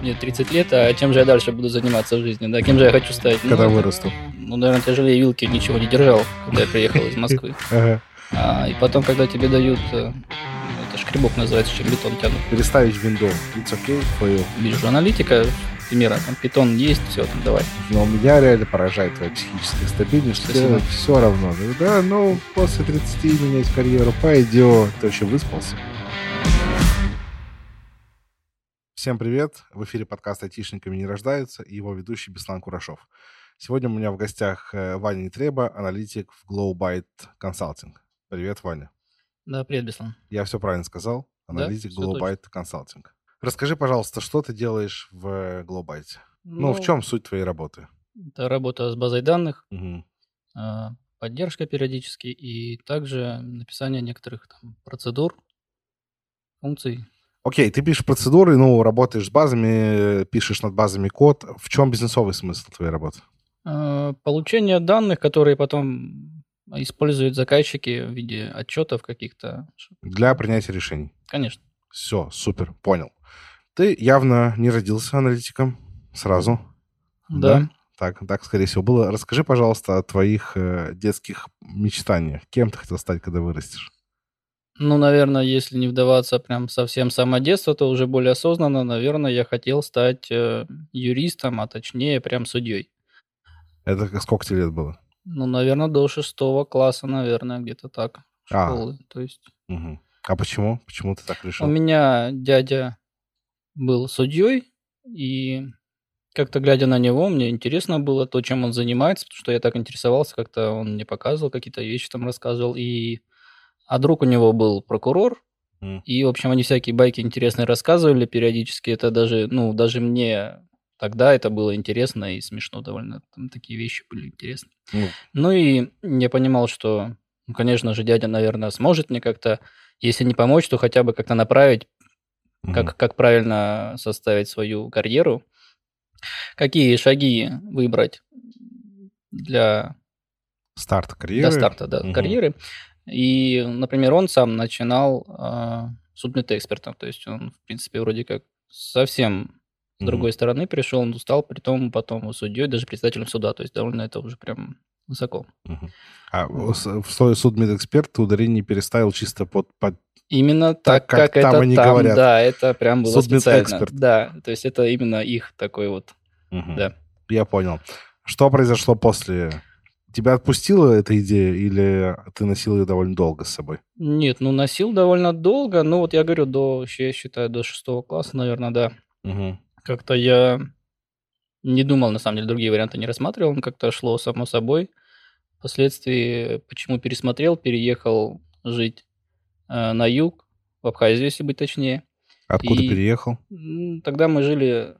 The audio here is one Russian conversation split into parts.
мне 30 лет, а чем же я дальше буду заниматься в жизни, да, кем же я хочу стать? Когда ну, вырасту. Ну, наверное, тяжелее вилки ничего не держал, когда я приехал из Москвы. Ага. А, и потом, когда тебе дают, э, это шкребок называется, чем бетон тянут. Переставить винду. It's okay for you. Вижу аналитика, примера, там питон есть, все, там давай. Но меня реально поражает твоя психическая стабильность. Спасибо. Все, все равно. Да, ну, после 30 менять карьеру пойдет. Ты вообще выспался? Всем привет! В эфире подкаст «Айтишниками не рождаются» и его ведущий Беслан Курашов. Сегодня у меня в гостях э, Ваня Нетреба, аналитик в Glowbyte Consulting. Привет, Ваня. Да, привет, Беслан. Я все правильно сказал. Да, Аналитик всё Glowbyte Consulting. Расскажи, пожалуйста, что ты делаешь в Glowbyte? Ну, в чем суть твоей работы? Это работа с базой данных, а, поддержка периодически и также написание некоторых там, процедур, функций. Окей, ты пишешь процедуры, ну, работаешь с базами, пишешь над базами код. В чем бизнесовый смысл твоей работы? А, Получение данных, которые потом используют заказчики в виде отчетов каких-то. Для принятия решений. Конечно. Все, супер, понял. Ты явно не родился аналитиком сразу. Да. Так, так, скорее всего, было. Расскажи, пожалуйста, о твоих э, детских мечтаниях. Кем ты хотел стать, когда вырастешь? Ну, наверное, если не вдаваться прям совсем с самого детства, то уже более осознанно, наверное, я хотел стать э, юристом, а точнее прям судьей. Это сколько тебе лет было? Ну, наверное, до шестого класса, наверное, где-то так. А. Школы. То есть Мгм. А почему? Почему ты так решил? у меня дядя был судьей, и как-то глядя на него, мне интересно было то, чем он занимается, потому что я так интересовался, как-то он мне показывал какие-то вещи, там рассказывал. И... А друг у него был прокурор, и, в общем, они всякие байки интересные рассказывали периодически. Это даже, ну, даже мне тогда это было интересно и смешно довольно. Там такие вещи были интересные. Ну, Ну и я понимал, что, ну, конечно же, дядя, наверное, сможет мне как-то, если не помочь, то хотя бы как-то направить, мгм. как, как правильно составить свою карьеру, какие шаги выбрать для, Старт карьеры. для старта да, Мгм. карьеры. И, например, он сам начинал а, судмедэкспертом, то есть он, в принципе, вроде как совсем с Мгм. другой стороны пришел, но стал при том потом судьей, даже председателем суда, то есть довольно это уже прям высоко. Мгм. А в слове судмедэксперт ударение переставил чисто под, под Именно так, Так, как как, там это они там, говорят. да, это прям было специально. Судмедэксперт. Да, то есть это именно их такой вот, Мгм. да. Я понял. Что произошло после? Тебя отпустила эта идея или ты носил ее довольно долго с собой? Нет, ну носил довольно долго, ну вот я говорю, до, я считаю, до шестого класса, наверное, да. Мгм. Как-то я не думал, на самом деле, другие варианты не рассматривал, как-то шло само собой. Впоследствии, почему пересмотрел, переехал жить э, на юг, в Абхазию, если быть точнее. Откуда И- переехал? Тогда мы жили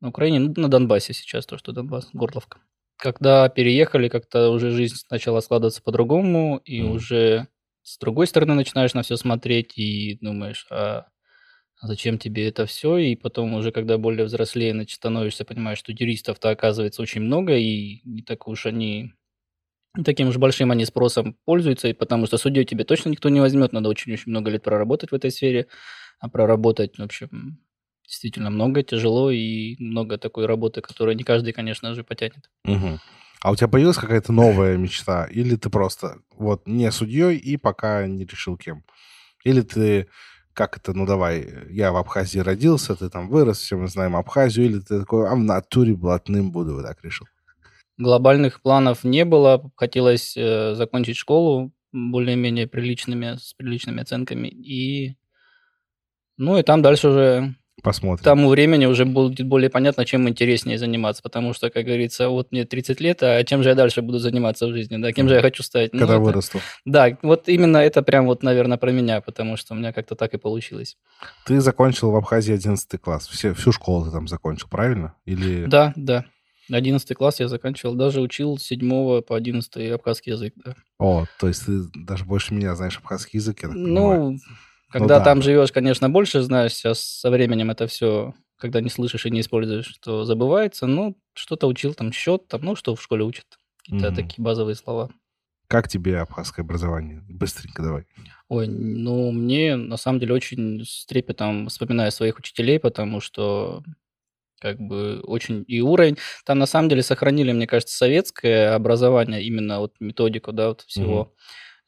на Украине, ну, на Донбассе сейчас, то, что Донбасс, Горловка. Когда переехали, как-то уже жизнь начала складываться по-другому, и Мгм. уже с другой стороны начинаешь на все смотреть и думаешь, а зачем тебе это все? И потом уже, когда более взрослее нач- становишься, понимаешь, что юристов-то оказывается очень много, и не так уж они таким уж большим они спросом пользуются, и потому что судьей тебе точно никто не возьмет, надо очень-очень много лет проработать в этой сфере, а проработать, в общем, действительно много, тяжело, и много такой работы, которую не каждый, конечно же, потянет. Мгм. А у тебя появилась какая-то новая мечта? Или ты просто вот не судьей и пока не решил кем? Или ты, как это, ну давай, я в Абхазии родился, ты там вырос, все мы знаем Абхазию, или ты такой, а в натуре блатным буду, вот так решил? Глобальных планов не было, хотелось э, закончить школу более-менее приличными, с приличными оценками, и ну и там дальше уже к Посмотрим. тому времени уже будет более понятно, чем интереснее заниматься, потому что, как говорится, вот мне 30 лет, а чем же я дальше буду заниматься в жизни, да, кем же я хочу стать? Ну, Когда это- вырасту. Да, вот именно это прям вот, наверное, про меня, потому что у меня как-то так и получилось. Ты закончил в Абхазии 11 класс. Все, всю школу ты там закончил, правильно? Или... Да, да. 11 класс я заканчивал, даже учил с 7 по 11 абхазский язык, да. О, то есть ты даже больше меня знаешь абхазский язык, я так понимаю. Ну, когда да. там живешь, конечно, больше знаешь, сейчас со временем это все, когда не слышишь и не используешь, то забывается. Ну, что-то учил, там, счет, там, ну, что в школе учат. Какие-то Мгм. такие базовые слова. Как тебе абхазское образование? Быстренько давай. Ой, ну, мне на самом деле очень с трепетом вспоминаю своих учителей, потому что как бы очень и уровень. Там на самом деле сохранили, мне кажется, советское образование, именно вот методику, да, вот всего. А,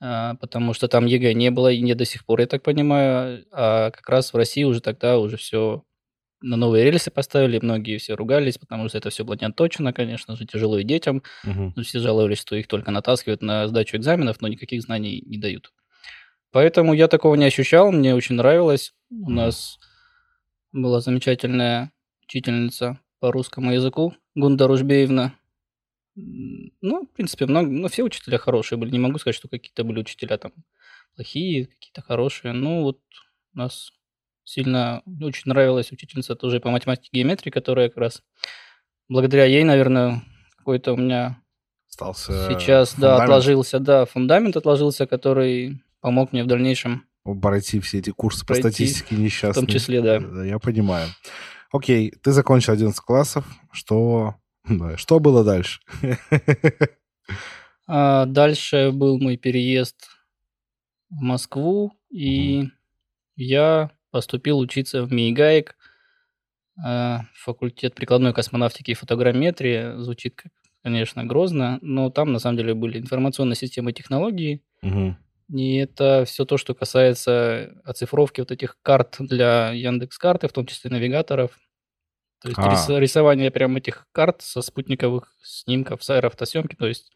потому что там ЕГЭ не было и не до сих пор, я так понимаю. А как раз в России уже тогда уже все на новые рельсы поставили, многие все ругались, потому что это все было не отточено, конечно же, тяжело и детям. Ну, Все жаловались, что их только натаскивают на сдачу экзаменов, но никаких знаний не дают. Поэтому я такого не ощущал, мне очень нравилось. У нас была замечательная учительница по русскому языку Гунда Ружбеевна. Ну, в принципе, много, ну, все учителя хорошие были. Не могу сказать, что какие-то были учителя там плохие, какие-то хорошие. Ну, вот у нас сильно очень нравилась учительница тоже по математике и геометрии, которая как раз благодаря ей, наверное, какой-то у меня Остался сейчас, да, фундамент. отложился, да, фундамент отложился, который помог мне в дальнейшем, пройти все эти курсы по Пройти, статистике в несчастные. том числе, да. Да, Я понимаю. Окей, ты закончил 11 классов. Что, да, что было дальше? А дальше был мой переезд в Москву, и я поступил учиться в МИИГАИК, а, факультет прикладной космонавтики и фотограмметрии. Звучит, конечно, грозно, но там на самом деле были информационные системы и технологии, Мгм. и это все то, что касается оцифровки вот этих карт для Яндекс.Карты, в том числе навигаторов. То есть А. рис- рисование прям этих карт со спутниковых снимков, с аэрофотосъемки, то есть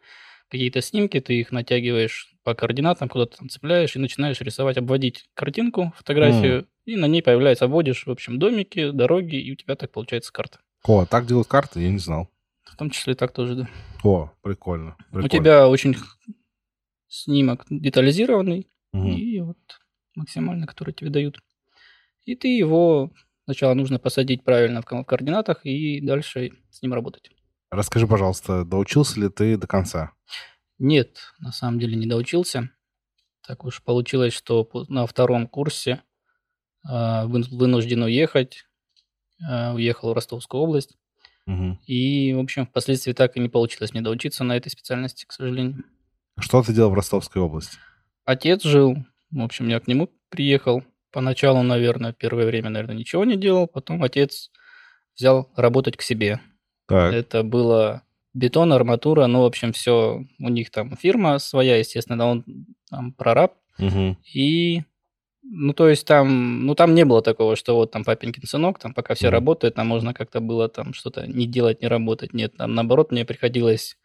какие-то снимки, ты их натягиваешь по координатам, куда-то там цепляешь и начинаешь рисовать, обводить картинку, фотографию, и на ней появляется, обводишь, в общем, домики, дороги, и у тебя так получается карта. О, так делают карты? Я не знал. В том числе так тоже, да. О, прикольно. прикольно. У тебя очень снимок детализированный, Мгм. и вот максимально, который тебе дают. И ты его сначала нужно посадить правильно в ко- в координатах и дальше с ним работать. Расскажи, пожалуйста, доучился ли ты до конца? Нет, на самом деле не доучился. Так уж получилось, что на втором курсе а, вын- вынужден уехать. А, Уехал в Ростовскую область. Мгм. И, в общем, впоследствии так и не получилось мне доучиться на этой специальности, к сожалению. Что ты делал в Ростовской области? Отец жил, в общем, я к нему приехал. Поначалу, наверное, первое время, наверное, ничего не делал. Потом отец взял работать к себе. Так. Это было бетон, арматура, ну, в общем, все. У них там фирма своя, естественно, он там прораб. Мгм. И, ну, то есть там, ну, там не было такого, что вот там папенькин сынок, там пока все Мгм. работают, там можно как-то было там что-то не делать, не работать. Нет, там наоборот мне приходилось,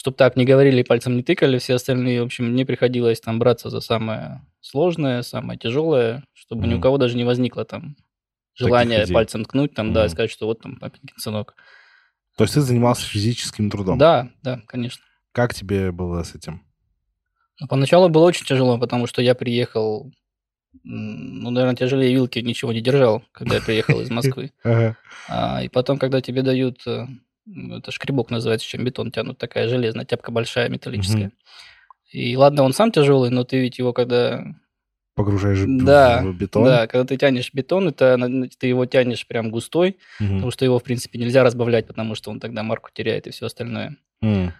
чтобы так не говорили, пальцем не тыкали все остальные, в общем, мне приходилось там браться за самое сложное, самое тяжелое, чтобы ни у кого даже не возникло там желание пальцем ткнуть, там, да, и сказать, что вот там папенькин сынок. То есть ты занимался физическим трудом? Да, да, конечно. Как тебе было с этим? Ну, Поначалу было очень тяжело, потому что я приехал, ну, наверное, тяжелее вилки ничего не держал, когда я приехал из Москвы. А, и потом, когда тебе дают, э, это шкребок называется, чем бетон тянут, такая железная тяпка большая, металлическая. И ладно, он сам тяжелый, но ты ведь его когда... Погружаешь Да, в бетон? да, когда ты тянешь бетон, это ты его тянешь прям густой, Мгм. потому что его, в принципе, нельзя разбавлять, потому что он тогда марку теряет и все остальное. М.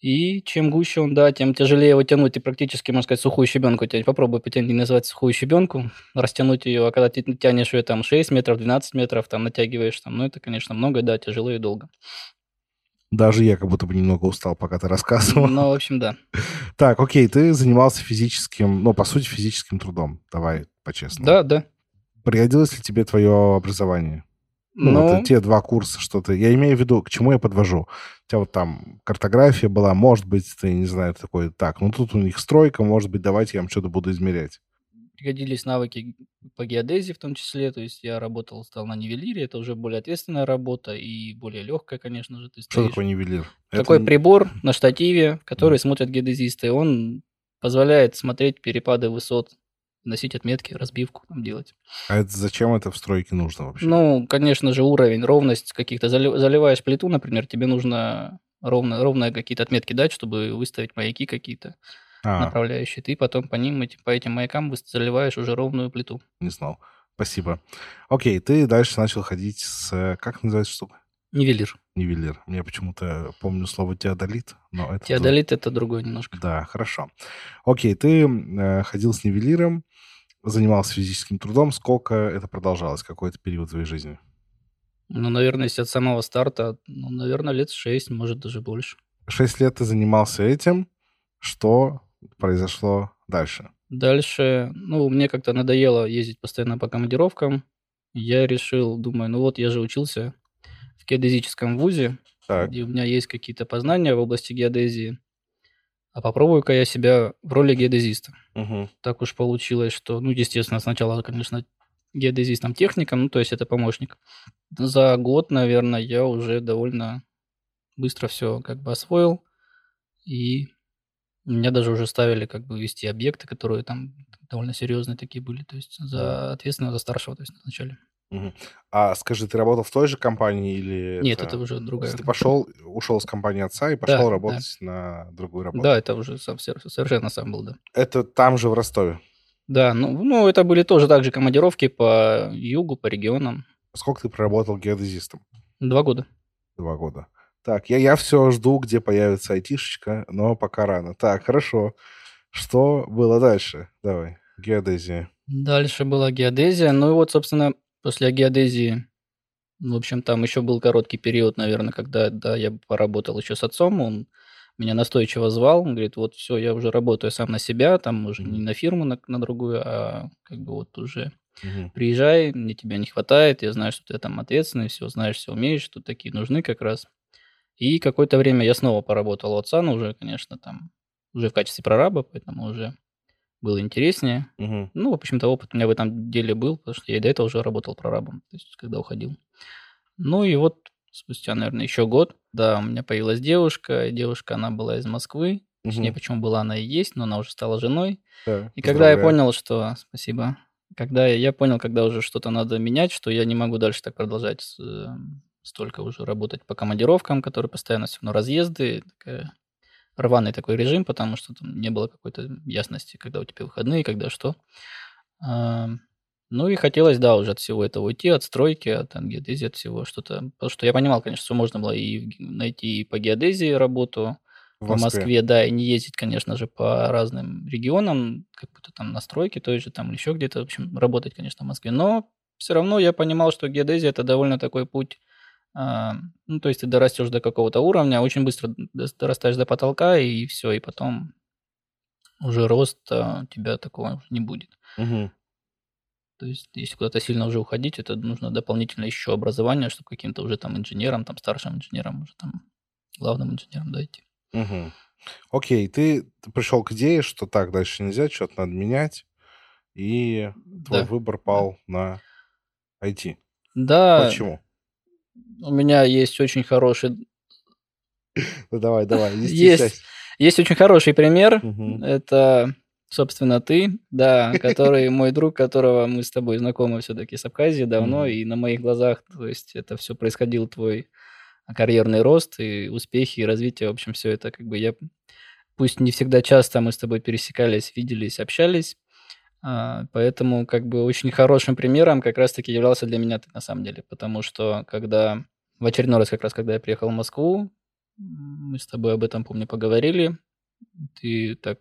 И чем гуще он, да, тем тяжелее его тянуть. Ты практически, можно сказать, сухую щебенку тянуть. Попробуй потянуть, называть сухую щебенку, растянуть ее. А когда ты тянешь ее там 6 метров, 12 метров, там натягиваешь, там, ну это, конечно, много, да, тяжело и долго. Даже я как будто бы немного устал, пока ты рассказывал. Ну, в общем, да. Так, окей, ты занимался физическим, ну, по сути, физическим трудом. Давай по-честному. Да, да. Пригодилось ли тебе твое образование? Ну, Ну, вот те два курса, что ты... Я имею в виду, к чему я подвожу. У тебя вот там картография была, может быть, ты, не знаю, такой, так, ну тут у них стройка, может быть, давайте я вам что-то буду измерять. пригодились навыки по геодезии в том числе. То есть я работал, стал на нивелире. Это уже более ответственная работа и более легкая, конечно же. Ты Что такое нивелир? Такой Это прибор на штативе, который смотрят геодезисты. Он позволяет смотреть перепады высот, носить отметки, разбивку там делать. А это зачем это в стройке нужно вообще? Ну, конечно же, уровень, ровность каких-то. Зали- Заливаешь плиту, например, тебе нужно ровно, ровные какие-то отметки дать, чтобы выставить маяки какие-то а, направляющие. Ты потом по ним, по этим маякам заливаешь уже ровную плиту. не знал. Спасибо. Окей, ты дальше начал ходить с... Как называется штука? Нивелир. Нивелир. Я почему-то помню слово теодолит, но это... Теодолит это другое немножко. Да, хорошо. Окей, ты э, ходил с нивелиром, занимался физическим трудом. Сколько это продолжалось? Какой-то период твоей жизни? Ну, наверное, если от самого старта, ну, наверное, лет шесть, может, даже больше. Шесть лет ты занимался этим. Что произошло дальше? Дальше, ну, мне как-то надоело ездить постоянно по командировкам. Я решил, думаю, ну вот я же учился в геодезическом вузе, Так. и у меня есть какие-то познания в области геодезии. А попробую-ка я себя в роли геодезиста. Мгм. Так уж получилось, что, ну, естественно, сначала, конечно, геодезистом техником, ну, то есть это помощник. За год, наверное, я уже довольно быстро все как бы освоил, и меня даже уже ставили как бы вести объекты, которые там довольно серьезные такие были, то есть за ответственно за старшего, то есть назначали. А скажи, ты работал в той же компании или Нет, это уже То другая. ты пошел, ушел из компании отца и пошел да. работать на другую работу? Да, это уже сам, совершенно сам был, да. Это там же в Ростове. Да, ну, ну, это были тоже также командировки по югу, по регионам. Сколько ты проработал геодезистом? Два года. Два года. Так, я, я все жду, где появится айтишечка, но пока рано. Так, хорошо. Что было дальше? Давай, геодезия. Дальше была геодезия. Ну и вот, собственно, после геодезии, в общем, там еще был короткий период, наверное, когда да, я поработал еще с отцом. Он меня настойчиво звал. Он говорит, вот все, я уже работаю сам на себя, там уже не на фирму, на, на другую, а как бы вот уже Мгм. приезжай, мне тебя не хватает, я знаю, что ты там ответственный, все знаешь, все умеешь, что такие нужны как раз. И какое-то время я снова поработал у отца, но уже, конечно, там, уже в качестве прораба, поэтому уже было интереснее. Мгм. Ну, в общем-то, опыт у меня в этом деле был, потому что я и до этого уже работал прорабом, то есть когда уходил. Ну и вот спустя, наверное, еще год, да, у меня появилась девушка, и девушка, она была из Москвы, точнее, Мгм. почему была она и есть, но она уже стала женой. Да, И когда я понял, что... Спасибо. Когда я, понял, когда уже что-то надо менять, что я не могу дальше так продолжать с, э, столько уже работать по командировкам, которые постоянно все равно разъезды, такая рваный такой режим, потому что там не было какой-то ясности, когда у тебя выходные, когда что. А, ну и хотелось, да, уже от всего этого уйти, от стройки, от геодезии, от всего что-то. Потому что я понимал, конечно, что можно было и в найти и по геодезии работу, В Москве. Москве, да, и не ездить, конечно же, по разным регионам, как будто там на стройке той же, там или еще где-то, в общем, работать, конечно, в Москве. Но все равно я понимал, что геодезия – это довольно такой путь, ну, то есть ты дорастешь до какого-то уровня, очень быстро дорастаешь до потолка, и все, и потом уже роста у тебя такого уже не будет. Мгм. То есть, если куда-то сильно уже уходить, это нужно дополнительно еще образование, чтобы каким-то уже там инженером, там старшим инженером, уже там главным инженером дойти. Мгм. Окей, ты, пришел к идее, что так дальше нельзя, что-то надо менять, и твой Да, выбор да. пал на IT. Да, Почему? У меня есть очень хороший, Ну давай, давай, есть, есть очень хороший пример. Мгм. Это, собственно, ты, да, который мой друг, которого мы с тобой знакомы все-таки с Абхазии давно, Мгм. и на моих глазах, то есть это все происходил твой карьерный рост и успехи, и развитие, в общем, все это как бы я, пусть не всегда часто мы с тобой пересекались, виделись, общались, поэтому как бы очень хорошим примером как раз-таки являлся для меня ты на самом деле, потому что когда в очередной раз как раз, когда я приехал в Москву, мы с тобой об этом, помню, поговорили, ты так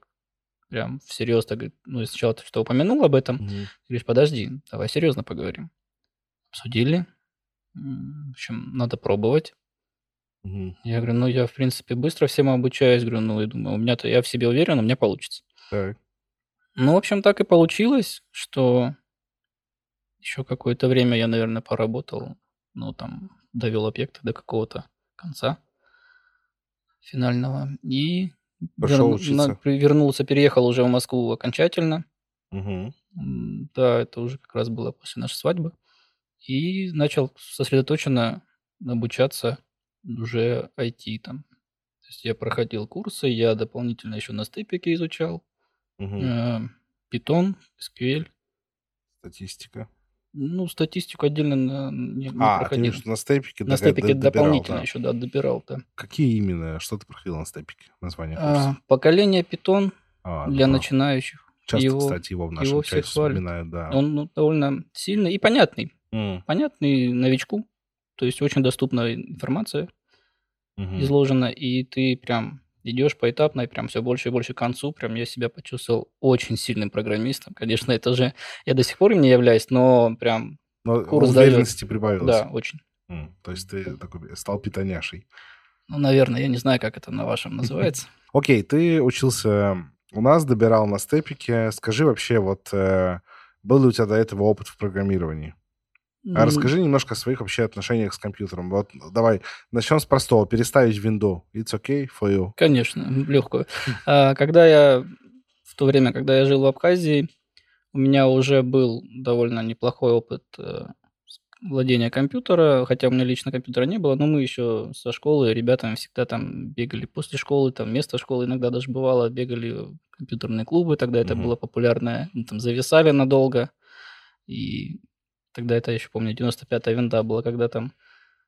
прям всерьез так, ну, сначала ты что упомянул об этом, Мгм. говоришь, подожди, давай серьезно поговорим. Обсудили, в общем, надо пробовать. Мгм. Я говорю, ну, я, в принципе, быстро всему обучаюсь. Говорю, ну, я думаю, у меня-то, я в себе уверен, у меня получится. Так. Ну, в общем, так и получилось, что еще какое-то время я, наверное, поработал, ну, там, довел объекты до какого-то конца финального. И Пошел учиться. на- вернулся, переехал уже в Москву окончательно. М, Да, это уже как раз было после нашей свадьбы. И начал сосредоточенно обучаться уже IT там. То есть я проходил курсы, я дополнительно еще на степике изучал. Э, Python, SQL. Статистика. Ну, статистику отдельно на- не, не А, ты проходил. виду на степике На степике добирал, дополнительно да. еще, да, добирал, да. Какие именно? Что ты проходил на степике? Название А, курса? поколение Python А, для да. начинающих. Часто, его- кстати, его в нашем его чате вспоминают, да. Он ну, довольно сильный и понятный. М, Понятный новичку. То есть очень доступная информация. мгм. изложено, и ты прям идешь поэтапно, и прям все больше и больше к концу. Прям я себя почувствовал очень сильным программистом. Конечно, это же я до сих пор им не являюсь, но прям Но курс уверенности прибавилось. да, очень. М, То есть ты такой стал питоняшей. Ну, наверное, я не знаю, как это на вашем называется. Окей, ты учился у нас, добирал на степике. Скажи вообще, вот э, был ли у тебя до этого опыт в программировании? А М, расскажи немножко о своих вообще отношениях с компьютером. Вот давай начнем с простого. Переставить винду. It's okay for you. Конечно, легкую. А, Когда я, в то время, когда я жил в Абхазии, у меня уже был довольно неплохой опыт э, владения компьютера, хотя у меня лично компьютера не было, но мы еще со школы ребятами всегда там бегали после школы, там вместо школы иногда даже бывало, бегали компьютерные клубы, тогда это было популярное, ну, там зависали надолго, и тогда это еще помню, 95-я винда была, когда там,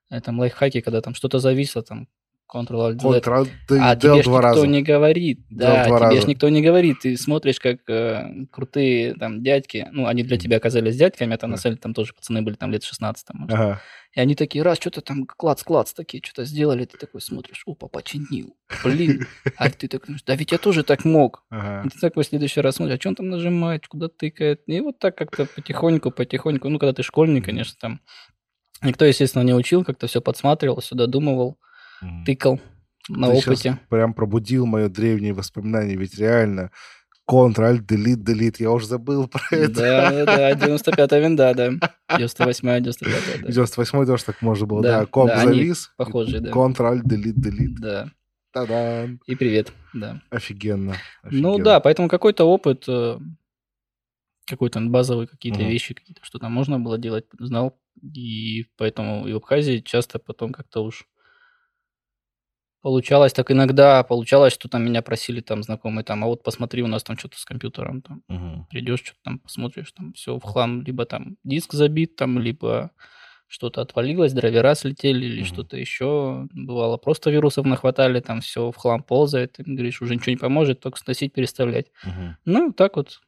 э, там лайфхаки, когда там что-то зависло, там Контра... Ты а тебе ж никто раза. не говорит. Да, тебе ж раза. никто не говорит. Ты смотришь, как э, крутые там дядьки, ну, они для тебя оказались дядьками, а там на самом деле там тоже пацаны были там лет 16. Там, может. Ага. И они такие, раз, что-то там клац-клац такие, что-то сделали, ты такой смотришь, опа, починил. Блин. А ты думаешь, да ведь я тоже так мог. Ага. И ты такой в следующий раз смотришь, а что он там нажимает, куда тыкает. И вот так как-то потихоньку, потихоньку, ну, когда ты школьник, конечно, там никто, естественно, не учил, как-то все подсматривал, все додумывал, тыкал на Ты опыте. прям пробудил мое древние воспоминания, ведь реально Ctrl, Delete, Delete, я уже забыл про это. Да, да, да, 95-я винда, да. 98-я, 95-я, да. 98 тоже так можно было, Да, да. Комп да, завис, похожие, да. Ctrl, Delete, Delete. Да, Та-да! и привет, да. Офигенно. Ну да, поэтому какой-то опыт, э, какой-то базовый, какие-то вещи, какие-то, что там можно было делать, знал. И поэтому и в Абхазии часто потом как-то уж получалось так иногда, получалось, что там меня просили там знакомые, там, а вот посмотри, у нас там что-то с компьютером, там, Мгм. придешь, что-то там посмотришь, там все в хлам, либо там диск забит, там, либо что-то отвалилось, драйвера слетели или Мгм. что-то еще. Бывало, просто вирусов нахватали, там все в хлам ползает, ты говоришь, уже ничего не поможет, только сносить, переставлять. Мгм. Ну, так вот.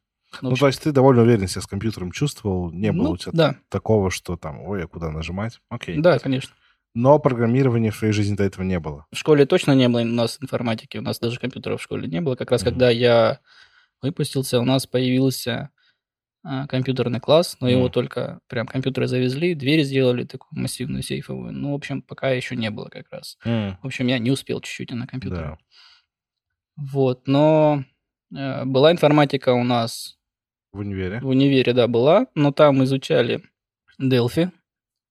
Ну, общем. то есть ты довольно уверен себя с компьютером чувствовал? Не было Ну, у тебя да, такого, что там, ой, а куда нажимать? Окей. да, конечно. Но программирования в твоей жизни до этого не было. В школе точно не было у нас информатики, у нас даже компьютеров в школе не было. Как раз Мгм. когда я выпустился, у нас появился а, компьютерный класс, но его Мгм. только прям компьютеры завезли, дверь сделали такую массивную сейфовую. Ну, в общем, пока еще не было как раз. М, В общем, я не успел чуть-чуть на компьютере. Да. Вот, но э, была информатика у нас В универе. в универе, да, была, но там изучали Delphi,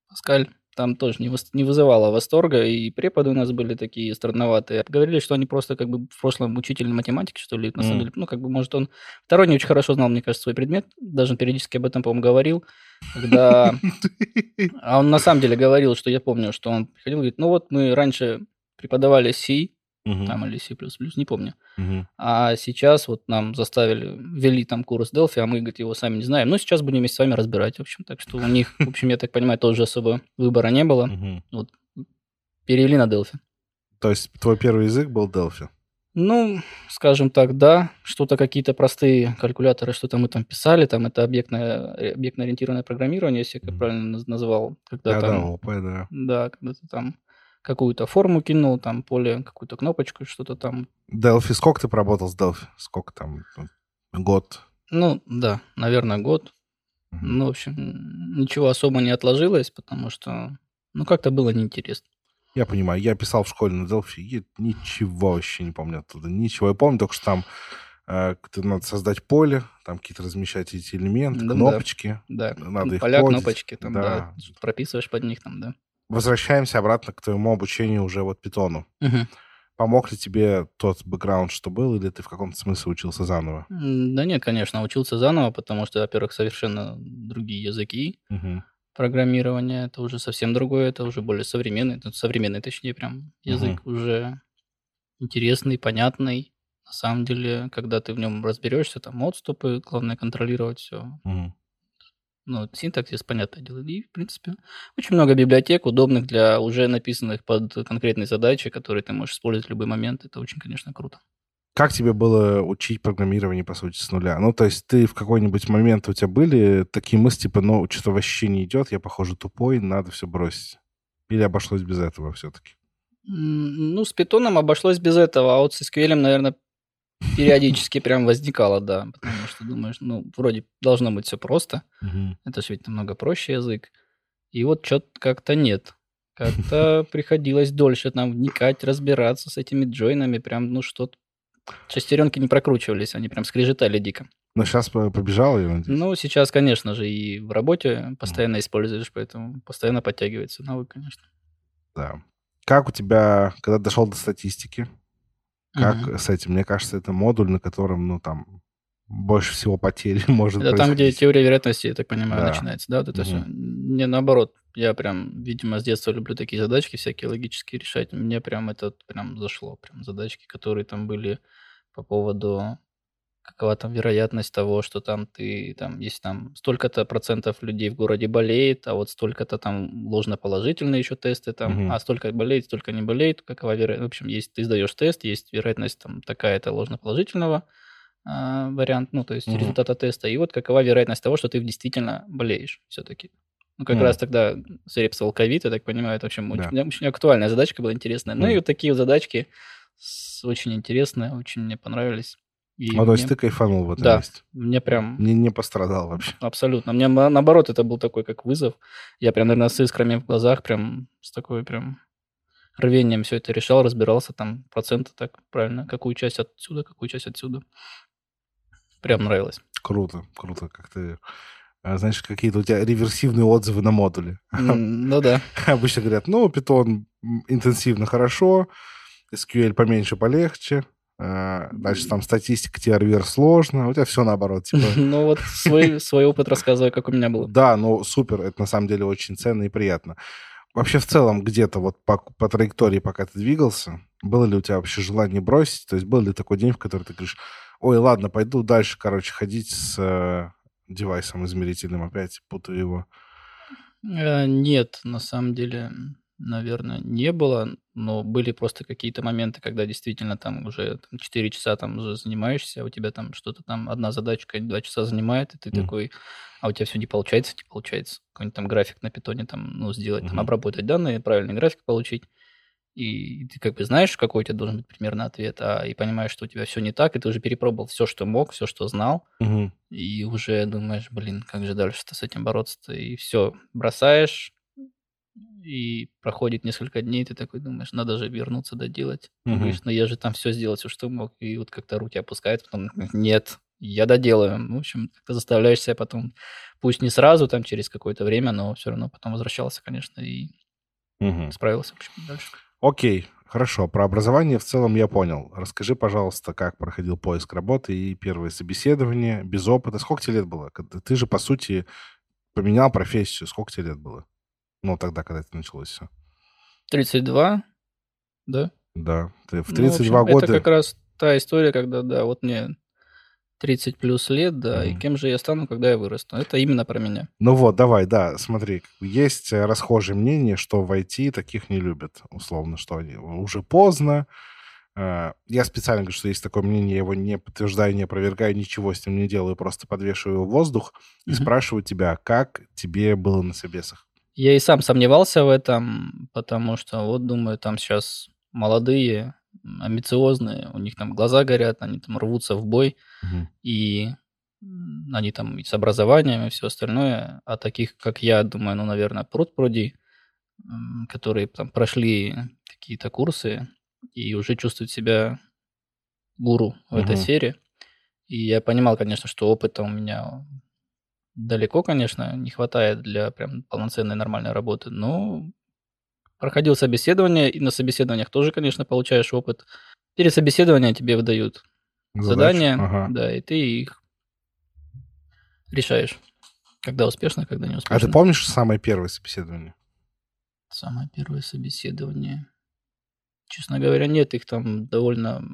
Паскаль. Там тоже не, вос- не вызывало восторга, и преподы у нас были такие странноватые. Говорили, что они просто как бы в прошлом учитель математики, что ли, на самом деле. Ну, как бы, может, он второй не очень хорошо знал, мне кажется, свой предмет. Даже периодически об этом, по-моему, говорил. Когда... А он на самом деле говорил, что я помню, что он приходил и говорит, ну вот мы раньше преподавали C, Мгм. там, или C++, не помню. Мгм. А сейчас вот нам заставили, ввели там курс Delphi, а мы, говорит, его сами не знаем. Ну, сейчас будем вместе с вами разбирать, в общем. Так что у них, в общем, я так понимаю, тоже особо выбора не было. Мгм. Перевели на Delphi. То есть твой первый язык был Delphi? Ну, скажем так, да, что-то какие-то простые калькуляторы, что-то мы там писали, там это объектное, э, объектно-ориентированное программирование, если я правильно наз- назвал, когда Да, да, там, ОП, да. да, когда ты там какую-то форму кинул, там поле, какую-то кнопочку, что-то там. Delphi, сколько ты проработал с Delphi? Сколько там? Год? Ну, да, наверное, год. Мгм. Ну, в общем, ничего особо не отложилось, потому что, ну, как-то было неинтересно. Я понимаю, я писал в школе на Delphi, и ничего вообще не помню оттуда. Ничего. Я помню только, что там э, надо создать поле, там какие-то размещать эти элементы, Да-да. кнопочки. Да, Надо ну, их поля, кодить. кнопочки, там, да. Да. прописываешь под них, там, да. Возвращаемся обратно к твоему обучению уже вот питону. Мгм. Помог ли тебе тот бэкграунд, что был, или ты в каком-то смысле учился заново? Да нет, конечно, учился заново, потому что, во-первых, совершенно другие языки Мгм. программирования, это уже совсем другое, это уже более современный, ну, современный, точнее, прям язык уже интересный, понятный. На самом деле, когда ты в нем разберешься, там отступы, главное контролировать все. Мгм. Ну, синтаксис, понятное дело. И, в принципе, очень много библиотек, удобных для уже написанных под конкретные задачи, которые ты можешь использовать в любой момент. Это очень, конечно, круто. Как тебе было учить программирование, по сути, с нуля? Ну, то есть ты в какой-нибудь момент у тебя были такие мысли, типа, ну, что-то вообще не идет, я, похоже, тупой, надо все бросить? Или обошлось без этого все-таки? Ну, с питоном обошлось без этого, а вот с SQL, наверное, периодически прям возникало, да, потому что думаешь, ну, вроде должно быть все просто, это же ведь намного проще язык, и вот что-то как-то нет. Как-то приходилось дольше там вникать, разбираться с этими джойнами. Прям, ну что Шестеренки не прокручивались, они прям скрежетали дико. Но сейчас побежал, я надеюсь. Ну, сейчас, конечно же, и в работе постоянно используешь, поэтому постоянно подтягивается навык, конечно. Да. Как у тебя, когда дошел до статистики, как mm-hmm. с этим? Мне кажется, это модуль, на котором, ну, там, больше всего потерь может Это там, где теория вероятности, я так понимаю, да. начинается, да, вот это угу. все. Не, наоборот, я прям, видимо, с детства люблю такие задачки всякие логические решать. Мне прям это прям зашло, прям задачки, которые там были по поводу какова там вероятность того, что там ты, там, если там столько-то процентов людей в городе болеет, а вот столько-то там ложноположительные еще тесты, там, угу. а столько болеет, столько не болеет, какова вероятность, в общем, есть, ты сдаешь тест, есть вероятность там такая-то ложноположительного, а, вариант, ну, то есть mm-hmm. результата теста, и вот какова вероятность того, что ты действительно болеешь все-таки. Ну, как mm. раз тогда свирепствовал ковид, я так понимаю, это, в общем, да. очень, очень актуальная задачка была интересная. Mm. Ну, и вот такие вот задачки очень интересные, очень мне понравились. И а, мне... то есть ты кайфанул в этом да, месте? мне прям... Не, не пострадал вообще? Абсолютно. Мне, наоборот, это был такой, как вызов. Я прям, наверное, с искрами в глазах, прям с такой прям рвением все это решал, разбирался там проценты так правильно, какую часть отсюда, какую часть отсюда. Прям нравилось. Круто, круто, как ты а, знаешь, какие-то у тебя реверсивные отзывы на модуле. Ну да. Обычно говорят, ну, Python интенсивно хорошо, SQL поменьше полегче, дальше там статистика, TRVR сложно, у тебя все наоборот. Типа. Ну вот свой, свой опыт рассказываю, как у меня было. Да, ну супер, это на самом деле очень ценно и приятно. Вообще в целом где-то вот по, по траектории, пока ты двигался, было ли у тебя вообще желание бросить? То есть был ли такой день, в который ты говоришь, Ой, ладно, пойду дальше, короче, ходить с э, девайсом измерительным опять, путаю его. Э, нет, на самом деле, наверное, не было, но были просто какие-то моменты, когда действительно там уже там, 4 часа там уже занимаешься, а у тебя там что-то там, одна задачка 2 часа занимает, и ты mm. такой, а у тебя все не получается, не получается. Какой-нибудь там график на питоне там, ну, сделать, mm-hmm. там, обработать данные, правильный график получить и ты как бы знаешь, какой у тебя должен быть примерно ответ, а и понимаешь, что у тебя все не так, и ты уже перепробовал все, что мог, все, что знал, угу. и уже думаешь, блин, как же дальше-то с этим бороться-то, и все, бросаешь, и проходит несколько дней, ты такой думаешь, надо же вернуться, доделать. Угу. Говоришь, ну я же там все сделал, все, что мог, и вот как-то руки опускает, потом, нет, я доделаю. В общем, ты заставляешь себя потом, пусть не сразу, там через какое-то время, но все равно потом возвращался, конечно, и угу. справился, в общем, дальше. Окей, хорошо. Про образование в целом я понял. Расскажи, пожалуйста, как проходил поиск работы и первое собеседование без опыта. Сколько тебе лет было? Ты же, по сути, поменял профессию. Сколько тебе лет было? Ну, тогда, когда это началось все. 32, да? Да. Ты в 32 ну, в общем, года... Это как раз та история, когда, да, вот мне 30 плюс лет, да, mm. и кем же я стану, когда я вырасту. Это именно про меня. Ну вот, давай, да, смотри, есть э, расхожее мнение, что в IT таких не любят, условно, что они уже поздно. Э, я специально говорю, что есть такое мнение, я его не подтверждаю, не опровергаю, ничего с ним не делаю, просто подвешиваю в воздух и mm-hmm. спрашиваю тебя, как тебе было на собесах? Я и сам сомневался в этом, потому что вот думаю, там сейчас молодые, амбициозные, у них там глаза горят, они там рвутся в бой, угу. и они там и с образованием, и все остальное, а таких, как я, думаю, ну, наверное, пруд-пруди, которые там прошли какие-то курсы и уже чувствуют себя гуру в угу. этой сфере. И я понимал, конечно, что опыта у меня далеко, конечно, не хватает для прям полноценной нормальной работы, но проходил собеседование, и на собеседованиях тоже, конечно, получаешь опыт. Перед собеседованием тебе выдают Задачу. задания, ага. да, и ты их решаешь. Когда успешно, когда не успешно. А ты помнишь самое первое собеседование? Самое первое собеседование. Честно говоря, нет, их там довольно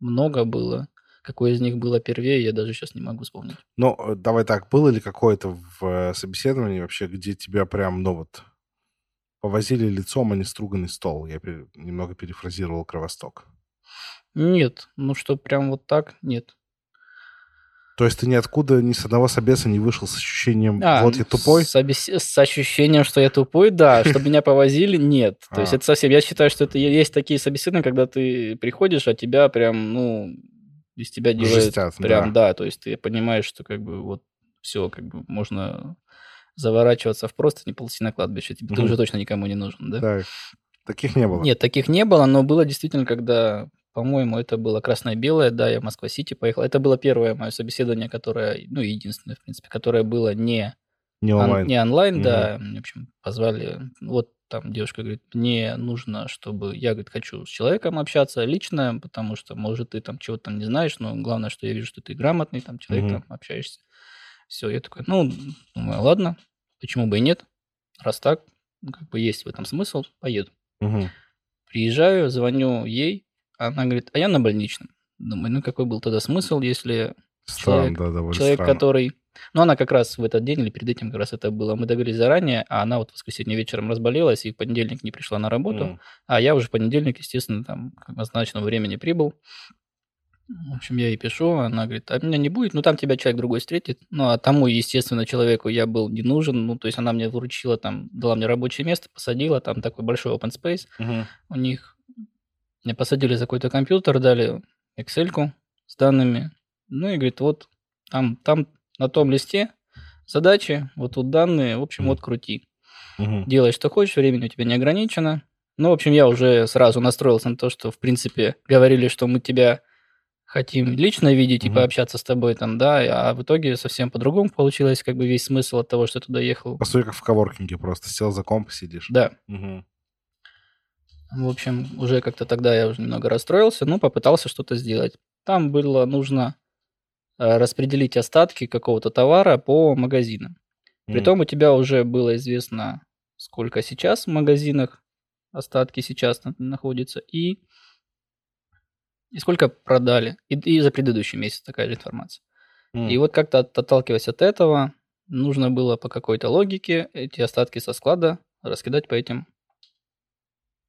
много было. Какое из них было первее, я даже сейчас не могу вспомнить. Ну, э, давай так, было ли какое-то в э, собеседовании вообще, где тебя прям, ну вот, повозили лицом, а не струганный стол. Я немного перефразировал Кровосток. Нет, ну что, прям вот так, нет. То есть ты ниоткуда, ни с одного собеса не вышел с ощущением, а, вот я тупой? С, обес... с ощущением, что я тупой, да. Чтобы меня повозили, нет. То есть а. это совсем... Я считаю, что это есть такие собеседования, когда ты приходишь, а тебя прям, ну, из тебя делают... Жестят, прям, да. да. То есть ты понимаешь, что как бы вот все, как бы можно заворачиваться в просто не ползти на кладбище. Тебе ты Мгм. уже точно никому не нужен, да? Так. Таких не было. Нет, таких не было, но было действительно, когда, по-моему, это было красное-белое, да, я в Москва-Сити поехал. Это было первое мое собеседование, которое, ну, единственное, в принципе, которое было не Не Он- онлайн. не онлайн, Мгм. да. В общем, позвали. Вот там девушка говорит, мне нужно, чтобы... Я, говорит, хочу с человеком общаться лично, потому что, может, ты там чего-то там не знаешь, но главное, что я вижу, что ты грамотный, там, человек, Мгм. там, общаешься. Все, я такой, ну, думаю, ладно, почему бы и нет? Раз так, ну, как бы есть в этом смысл, поеду. Мгм. Приезжаю, звоню ей, она говорит, а я на больничном. Думаю, ну, какой был тогда смысл, если Странно, Человек- да, довольно человек, странно. который... Ну, она как раз в этот день или перед этим как раз это было. Мы договорились заранее, а она вот в воскресенье вечером разболелась и в понедельник не пришла на работу. М. А я уже в понедельник, естественно, там к назначенному времени прибыл. В общем, я ей пишу, она говорит, а меня не будет, ну там тебя человек другой встретит. Ну, а тому, естественно, человеку я был не нужен. Ну, то есть она мне вручила там, дала мне рабочее место, посадила, там такой большой open space Мгм. у них. Меня посадили за какой-то компьютер, дали excel с данными. Ну и говорит, вот там, там на том листе задачи, вот тут данные, в общем, вот крути. Мгм. Делай, что хочешь, времени у тебя не ограничено. Ну, в общем, я уже сразу настроился на то, что, в принципе, говорили, что мы тебя хотим лично видеть и Мгм. пообщаться с тобой там, да, а в итоге совсем по-другому получилось, как бы весь смысл от того, что я туда ехал. По сути, как в коворкинге просто. Сел за комп, сидишь. Да, Мгм. В общем, уже как-то тогда я уже немного расстроился, но попытался что-то сделать. Там было нужно распределить остатки какого-то товара по магазинам. М. Притом у тебя уже было известно, сколько сейчас в магазинах остатки сейчас на- находятся и, и сколько продали. И, и за предыдущий месяц такая же информация. М. И вот как-то от- отталкиваясь от этого, нужно было по какой-то логике эти остатки со склада раскидать по этим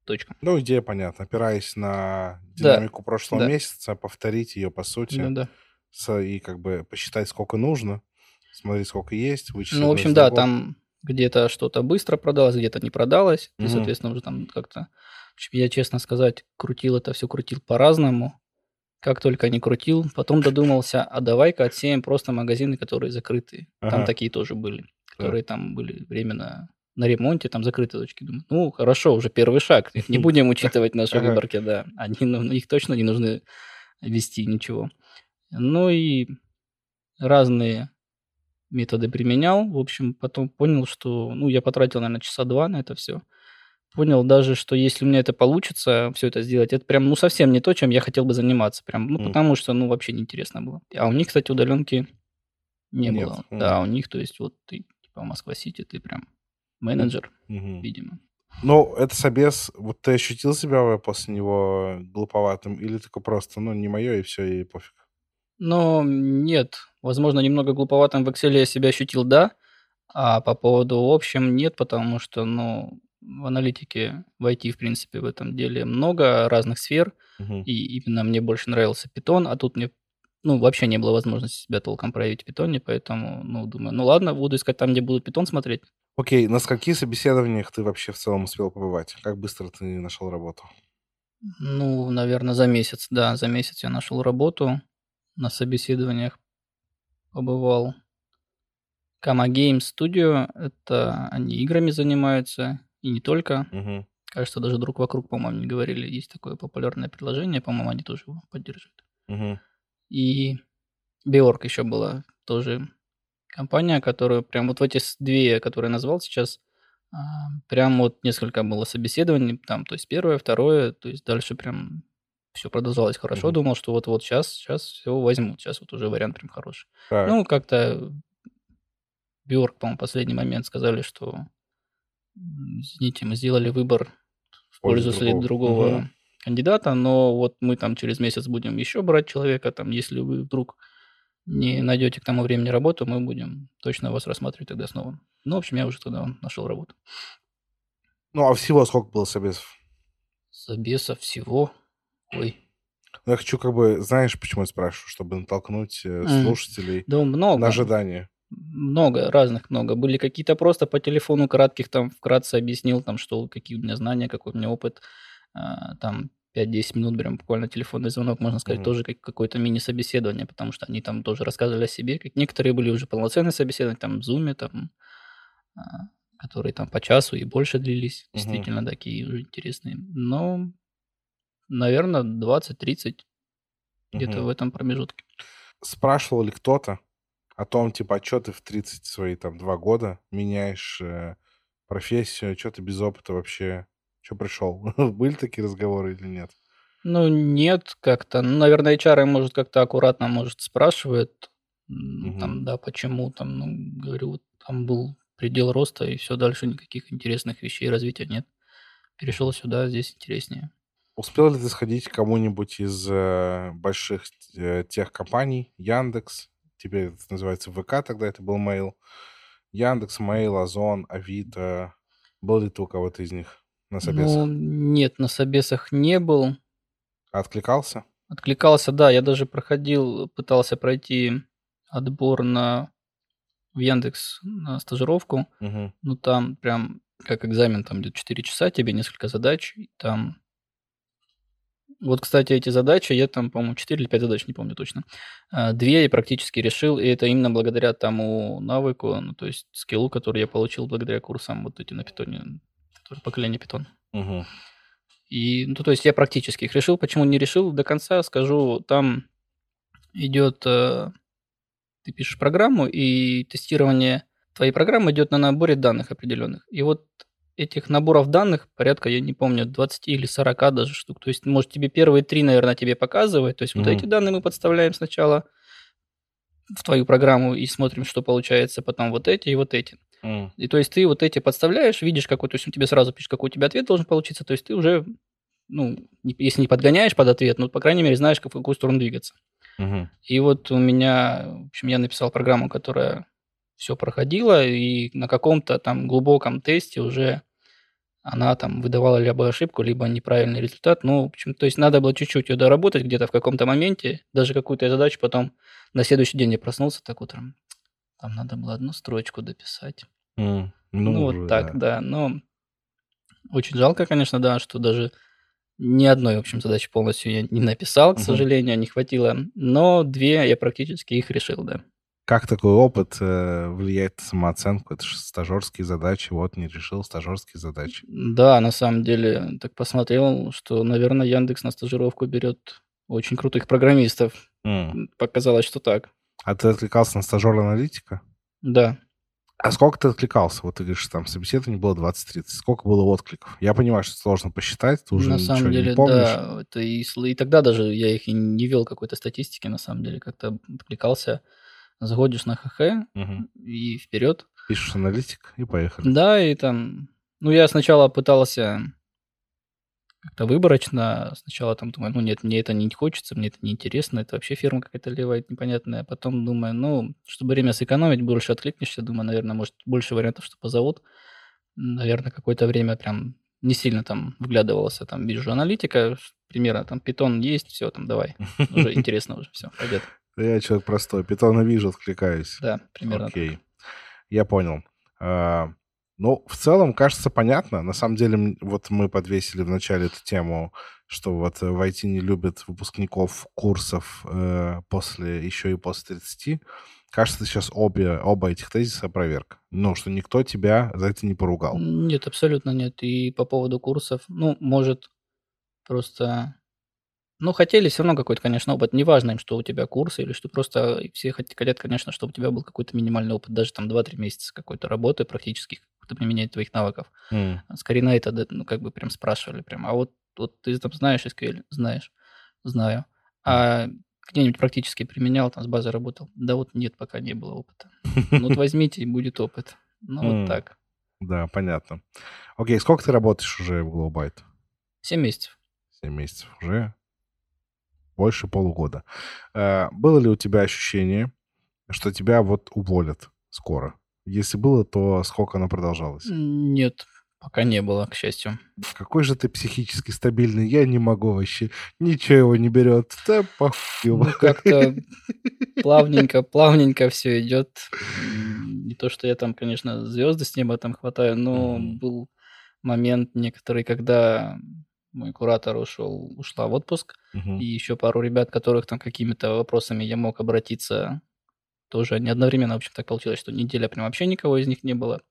точкам. Ну, идея понятна. Опираясь на Да, динамику прошлого да. месяца, повторить ее, по сути, Да-да. с- и как бы посчитать, сколько нужно, смотреть, сколько есть, вычислить. Ну, в общем, да, там где-то что-то быстро продалось, где-то не продалось. Мгм. соответственно, уже там как-то... Я, честно сказать, крутил это все, крутил по-разному. Как только не крутил. Потом додумался, а давай-ка отсеем просто магазины, которые закрыты. Там Ага. такие тоже были, которые там были временно на ремонте, там закрытые точки. Думаю, ну, хорошо, уже первый шаг. Их не будем учитывать в нашей выборке, да. Они, ну, их точно не нужно вести, ничего. Ну и разные методы применял. В общем, потом понял, что, ну, я потратил, наверное, часа два на это все. Понял даже, что если у меня это получится, все это сделать, это прям, ну, совсем не то, чем я хотел бы заниматься. Прям, ну, М. потому что, ну, вообще неинтересно было. А у них, кстати, удаленки не Нет. было. М. Да, у них, то есть, вот ты, типа, Москва-Сити, ты прям менеджер, Мгм. видимо. Ну, это собес, вот ты ощутил себя после него глуповатым, или такой просто, ну, не мое, и все, и пофиг? Но нет, возможно, немного глуповатым в Excel я себя ощутил, да, а по поводу в общем нет, потому что, ну, в аналитике, в IT, в принципе, в этом деле много разных сфер, Мгм. и именно мне больше нравился питон, а тут мне, ну, вообще не было возможности себя толком проявить в питоне, поэтому, ну, думаю, ну ладно, буду искать там, где будут питон смотреть. Окей, на скольких собеседованиях ты вообще в целом успел побывать? Как быстро ты нашел работу? Ну, наверное, за месяц, да, за месяц я нашел работу, на собеседованиях побывал. Kama Games Studio, это они играми занимаются, и не только. Мгм. Кажется, даже друг вокруг, по-моему, не говорили. Есть такое популярное приложение, по-моему, они тоже его поддерживают. Мгм. И Биорг еще была тоже компания, которую прям вот в эти две, которые я назвал сейчас, а, прям вот несколько было собеседований, там, то есть первое, второе, то есть дальше прям все продолжалось хорошо. Мгм. Думал, что вот-вот сейчас, сейчас все возьмут, сейчас вот уже вариант прям хороший. Так. Ну, как-то Биорг, по-моему, в последний момент сказали, что извините, мы сделали выбор в пользу другого. другого Мгм. кандидата, но вот мы там через месяц будем еще брать человека, там, если вы вдруг не найдете к тому времени работу, мы будем точно вас рассматривать тогда снова. Ну, в общем, я уже тогда нашел работу. Ну, а всего сколько было собесов? Собесов всего. Ой, Ну, я хочу как бы, знаешь, почему я спрашиваю? Чтобы натолкнуть э, слушателей да много. на ожидание. Много, разных много. Были какие-то просто по телефону кратких, там, вкратце объяснил, там, что, какие у меня знания, какой у меня опыт. А, там, 5-10 минут прям буквально телефонный звонок, можно сказать, Мгм. тоже как какое-то мини-собеседование, потому что они там тоже рассказывали о себе. Как некоторые были уже полноценные собеседования, там, в Zoom, там, а, которые там по часу и больше длились, действительно такие уже интересные. Но, наверное, 20-30 где-то Мгм. в этом промежутке. Спрашивал ли кто-то о том, типа, а что ты в 30 свои там два года меняешь э, профессию, что ты без опыта вообще, что пришел? Были такие разговоры или нет? Ну, нет, как-то. Ну, наверное, HR, может, как-то аккуратно, может, спрашивает, Мгм. там, да, почему, там, ну, говорю, вот там был предел роста, и все, дальше никаких интересных вещей развития нет. Перешел сюда, здесь интереснее. Успел ли ты сходить к кому-нибудь из э, больших э, техкомпаний? Яндекс, теперь это называется ВК, тогда это был Mail. Яндекс, Mail, Озон, Авито. Был ли ты у кого-то из них на собесах? Ну, нет, на собесах не был. Откликался? Откликался, да, я даже проходил, пытался пройти отбор на в Яндекс на стажировку. Мгм. Ну, там прям как экзамен, там где-то 4 часа, тебе несколько задач, и там... Вот, кстати, эти задачи, я там, по-моему, 4 или 5 задач, не помню точно. А, Две я практически решил, и это именно благодаря тому навыку, ну, то есть скиллу, который я получил благодаря курсам вот эти на питоне, поколение питон. Мгм. И, ну, то есть я практически их решил. Почему не решил до конца, скажу, там идет, э, ты пишешь программу, и тестирование твоей программы идет на наборе данных определенных. И вот этих наборов данных порядка, я не помню, 20 или 40 даже штук. То есть, может, тебе первые три, наверное, тебе показывает. То есть, вот Мгм. эти данные мы подставляем сначала в твою программу и смотрим, что получается, потом вот эти и вот эти. М. И то есть ты вот эти подставляешь, видишь, какой, то есть он тебе сразу пишет, какой у тебя ответ должен получиться, то есть ты уже, ну, не- если не подгоняешь под ответ, ну, по крайней мере, знаешь, как- в какую сторону двигаться. Мгм. И вот у меня, в общем, я написал программу, которая все проходила, и на каком-то там глубоком тесте уже она там выдавала либо ошибку, либо неправильный результат. Ну, в общем, то есть надо было чуть-чуть ее доработать где-то в каком-то моменте, даже какую-то задачу потом на следующий день я проснулся так утром. Там надо было одну строчку дописать. М. Ну, Ну, вот уже, так, да. да. Но очень жалко, конечно, да, что даже ни одной, в общем, задачи полностью я не написал, к сожалению, не хватило. Но две я практически их решил, да. Как такой опыт э, влияет на самооценку? Это же стажерские задачи. Вот не решил стажерские задачи. Да, на самом деле, так посмотрел, что, наверное, Яндекс на стажировку берет очень крутых программистов. М, Показалось, что так. А ты откликался на стажера-аналитика? Да. А сколько ты откликался? Вот ты говоришь, там собеседование было 20-30. Сколько было откликов? Я понимаю, что сложно посчитать, ты уже на ничего самом деле, не помнишь. да. Это и, и тогда даже я их и не вел какой-то статистики, на самом деле. Как-то откликался, заходишь на ХХ Мгм. и вперед. Пишешь аналитик и поехали. Да, и там... Ну, я сначала пытался как-то выборочно. Сначала там думаю, ну нет, мне это не хочется, мне это не интересно, это вообще фирма какая-то левая, непонятная. А потом думаю, ну, чтобы время сэкономить, больше откликнешься. Думаю, наверное, может, больше вариантов, что позовут. Наверное, какое-то время прям не сильно там вглядывался. Там вижу аналитика, примерно там питон есть, все, там давай. Уже интересно уже, все, пойдет. Я человек простой. Питона вижу, откликаюсь. Да, примерно так. Окей. Я понял. А, Ну, в целом, кажется, понятно. На самом деле, вот мы подвесили в начале эту тему, что вот э, в IT не любят выпускников курсов э, после, еще и после 30. Кажется, сейчас обе, оба этих тезиса проверка. Ну, что никто тебя за это не поругал. Нет, абсолютно нет. И по поводу курсов, ну, может, просто... Ну, хотели все равно какой-то, конечно, опыт. Неважно им, что у тебя курсы или что просто все хот- хотят, конечно, чтобы у тебя был какой-то минимальный опыт, даже там 2-3 месяца какой-то работы практически, какого-то применения твоих навыков. М, Скорее на это, ну, как бы прям спрашивали прям. А вот, вот ты там знаешь SQL? Знаешь. Знаю. А где-нибудь практически применял, там с базой работал? Да вот нет, пока не было опыта. Ну, вот возьмите, и будет опыт. Ну, вот так. Да, понятно. Окей, сколько ты работаешь уже в Glowbyte? 7 месяцев. 7 месяцев уже. Больше полугода. Э, Было ли у тебя ощущение, что тебя вот уволят скоро? Если было, то сколько оно продолжалось? Нет, пока не было, к счастью. Какой же ты психически стабильный, я не могу вообще. Ничего его не берет. Да похуй. Ну, как-то плавненько, плавненько все идет. Не то, что я там, конечно, звезды с неба там хватаю, но был момент некоторый, когда мой куратор ушел, ушла в отпуск, Мгм. и еще пару ребят, которых там какими-то вопросами я мог обратиться, тоже не одновременно, в общем, так получилось, что неделя прям вообще никого из них не было.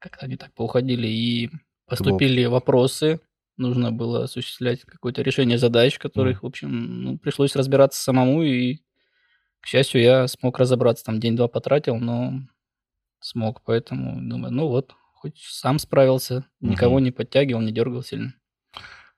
как-то они так поуходили, и поступили вопросы, нужно было осуществлять какое-то решение задач, которых, в общем, ну, пришлось разбираться самому, и, к счастью, я смог разобраться, там день-два потратил, но смог, поэтому думаю, ну вот, хоть сам справился, никого не подтягивал, не дергал сильно.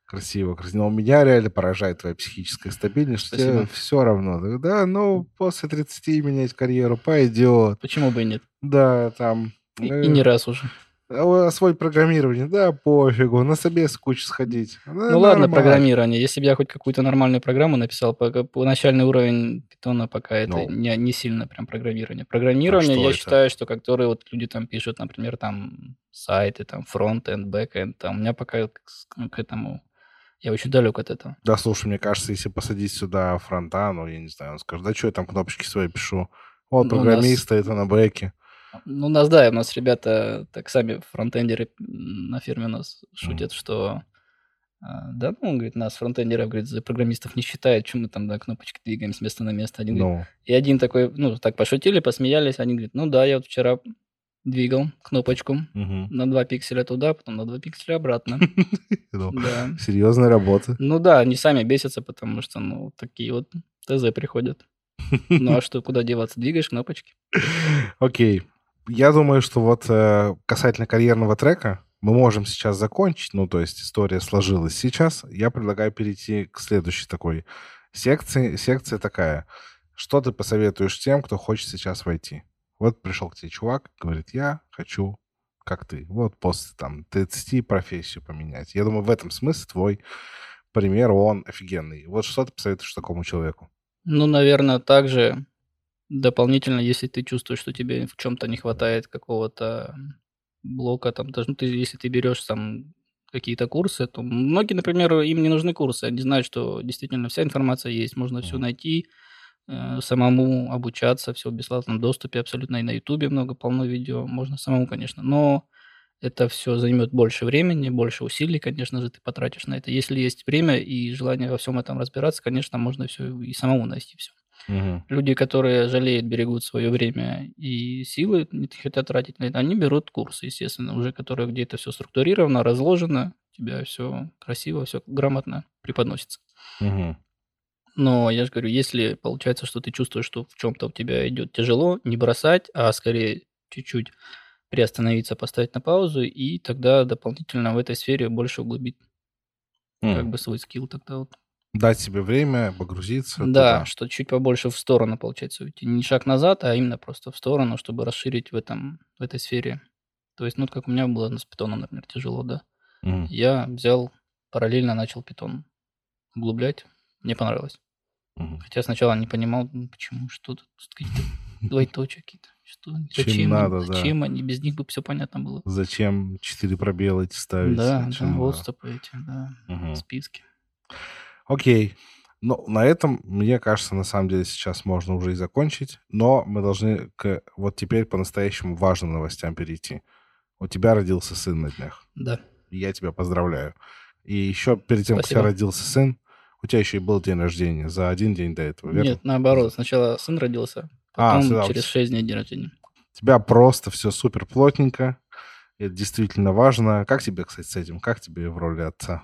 Красиво, красиво. Но меня реально поражает твоя психическая стабильность, что тебе Спасибо. все равно. Да, ну, после 30 менять карьеру пойдет. Почему бы и нет? Да, там... И, э, и не раз уже. а, Освоить программирование, да, пофигу, на собес кучу сходить. Да, Ну ладно, нормально. программирование. Если бы я хоть какую-то нормальную программу написал, пока- по начальный уровень питона пока это Ну. не, не сильно прям программирование. Программирование, что я это? считаю, что которые вот люди там пишут, например, там сайты, там frontend, backend, там у меня пока к, к этому... Я очень далек от этого. Да, слушай, мне кажется, если посадить сюда фронта, ну, я не знаю, он скажет, да что я там кнопочки свои пишу? Вот Ну, у программисты, это на бэке. Ну, у нас, да, у нас ребята, так сами фронтендеры на фирме у нас шутят, что а, да, ну, он говорит, нас фронтендеров, говорит, за программистов не считает, чем мы там, да, кнопочки двигаем с места на место. Один говорит, Ну, И один такой, ну, так пошутили, посмеялись. Один говорит, ну да, я вот вчера двигал кнопочку мгм. на 2 пикселя туда, потом на 2 пикселя обратно. Ну, Да. Серьезная работа. Ну да, они сами бесятся, потому что, ну, такие вот ТЗ приходят. Ну а что, куда деваться? Двигаешь кнопочки. Окей. Я думаю, что вот э, касательно карьерного трека мы можем сейчас закончить. Ну, то есть история сложилась сейчас. Я предлагаю перейти к следующей такой секции. Секция такая. Что ты посоветуешь тем, кто хочет сейчас войти? Вот пришел к тебе чувак, говорит, я хочу, как ты. Вот после там 30 профессию поменять. Я думаю, в этом смысле твой пример, он офигенный. Вот что ты посоветуешь такому человеку? Ну, наверное, также дополнительно, если ты чувствуешь, что тебе в чем-то не хватает какого-то блока, там, даже, ну, ты, если ты берешь там какие-то курсы, то многие, например, им не нужны курсы, они знают, что действительно вся информация есть, можно все Мгм. найти, самому обучаться, все в бесплатном доступе, абсолютно и на Ютубе много, полно видео, можно самому, конечно, но это все займет больше времени, больше усилий, конечно же, ты потратишь на это. Если есть время и желание во всем этом разбираться, конечно, можно все и самому найти все. Мгм. Люди, которые жалеют, берегут свое время и силы, не хотят тратить на это, они берут курсы, естественно, уже которые где то все структурировано, разложено, у тебя все красиво, все грамотно преподносится. Мгм. Но я же говорю, если получается, что ты чувствуешь, что в чем-то у тебя идет тяжело, не бросать, а скорее чуть-чуть приостановиться, поставить на паузу, и тогда дополнительно в этой сфере больше углубить как М. бы свой скилл тогда вот. Дать себе время погрузиться Да, туда. что чуть побольше в сторону, получается, уйти. Не шаг назад, а именно просто в сторону, чтобы расширить в, этом, в этой сфере. То есть, ну, как у меня было ну, с питоном, например, тяжело, да. Мгм. Я взял, параллельно начал питон углублять. Мне понравилось. Мгм. Хотя сначала не понимал, ну, почему, что тут какие-то двоеточия какие-то. Что, Чем зачем, они, надо, да. зачем они, без них бы все понятно было. Зачем четыре пробела эти ставить? Да, да, да. стопы эти, да, Мгм. списки. Окей. Ну, на этом, мне кажется, на самом деле сейчас можно уже и закончить. Но мы должны к вот теперь по-настоящему важным новостям перейти. У тебя родился сын на днях. Да. Я тебя поздравляю. И еще перед тем, как у тебя Спасибо. родился сын, у тебя еще и был день рождения за один день до этого, верно? Нет, наоборот, сначала сын родился, А, потом сюда через. 6 дней день рождения. У тебя просто все супер плотненько. Это действительно важно. Как тебе, кстати, с этим? Как тебе в роли отца?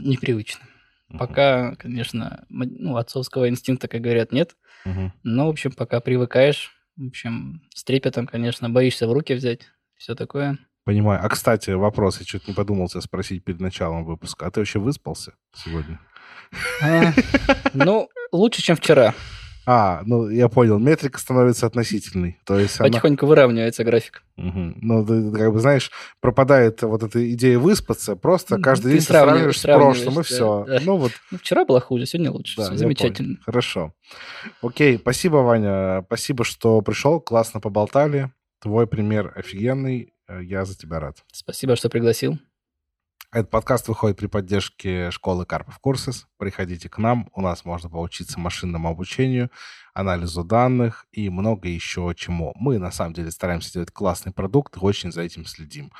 Непривычно. Мгм. Пока, конечно, ну, отцовского инстинкта, как говорят, нет. Мгм. Но, в общем, пока привыкаешь, в общем, с трепетом, конечно, боишься в руки взять, все такое. Понимаю. А, кстати, вопрос. Я что-то не подумал тебя спросить перед началом выпуска. А ты вообще выспался сегодня? А, Ну, лучше, чем вчера. А, ну, я понял. Метрика становится относительной. То есть она... Потихоньку выравнивается график. Мгм. Ну, ты, как бы, знаешь, пропадает вот эта идея выспаться. Просто каждый Ты день ты сравниваешь, сравниваешь с прошлым, и сравниваешь, все. да, да. Ну, вот, Ну, вчера было хуже, сегодня лучше. да, Всё я замечательно. понял. Хорошо. Окей, спасибо, Ваня. Спасибо, что пришел. Классно поболтали. Твой пример офигенный. Э, Я за тебя рад. Спасибо, что пригласил. Этот подкаст выходит при поддержке школы Карпов Курсис. Приходите к нам, у нас можно поучиться машинному обучению, анализу данных и много еще чему. Мы, на самом деле, стараемся делать классный продукт и очень за этим следим.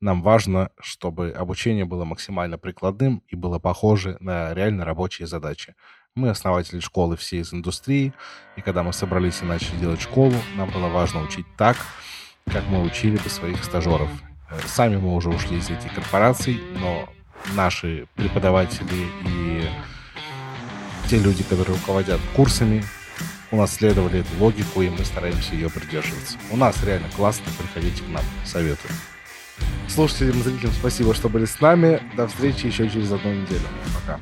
Нам важно, чтобы обучение было максимально прикладным и было похоже на реально рабочие задачи. Мы основатели школы все из индустрии, и когда мы собрались и начали делать школу, нам было важно учить так, как мы учили бы своих стажеров. Сами мы уже ушли из этих корпораций, но наши преподаватели и те люди, которые руководят курсами, унаследовали эту логику, и мы стараемся ее придерживаться. У нас реально классно, приходите к нам, советую. Слушателям, зрителям спасибо, что были с нами. До встречи еще через одну неделю. Пока.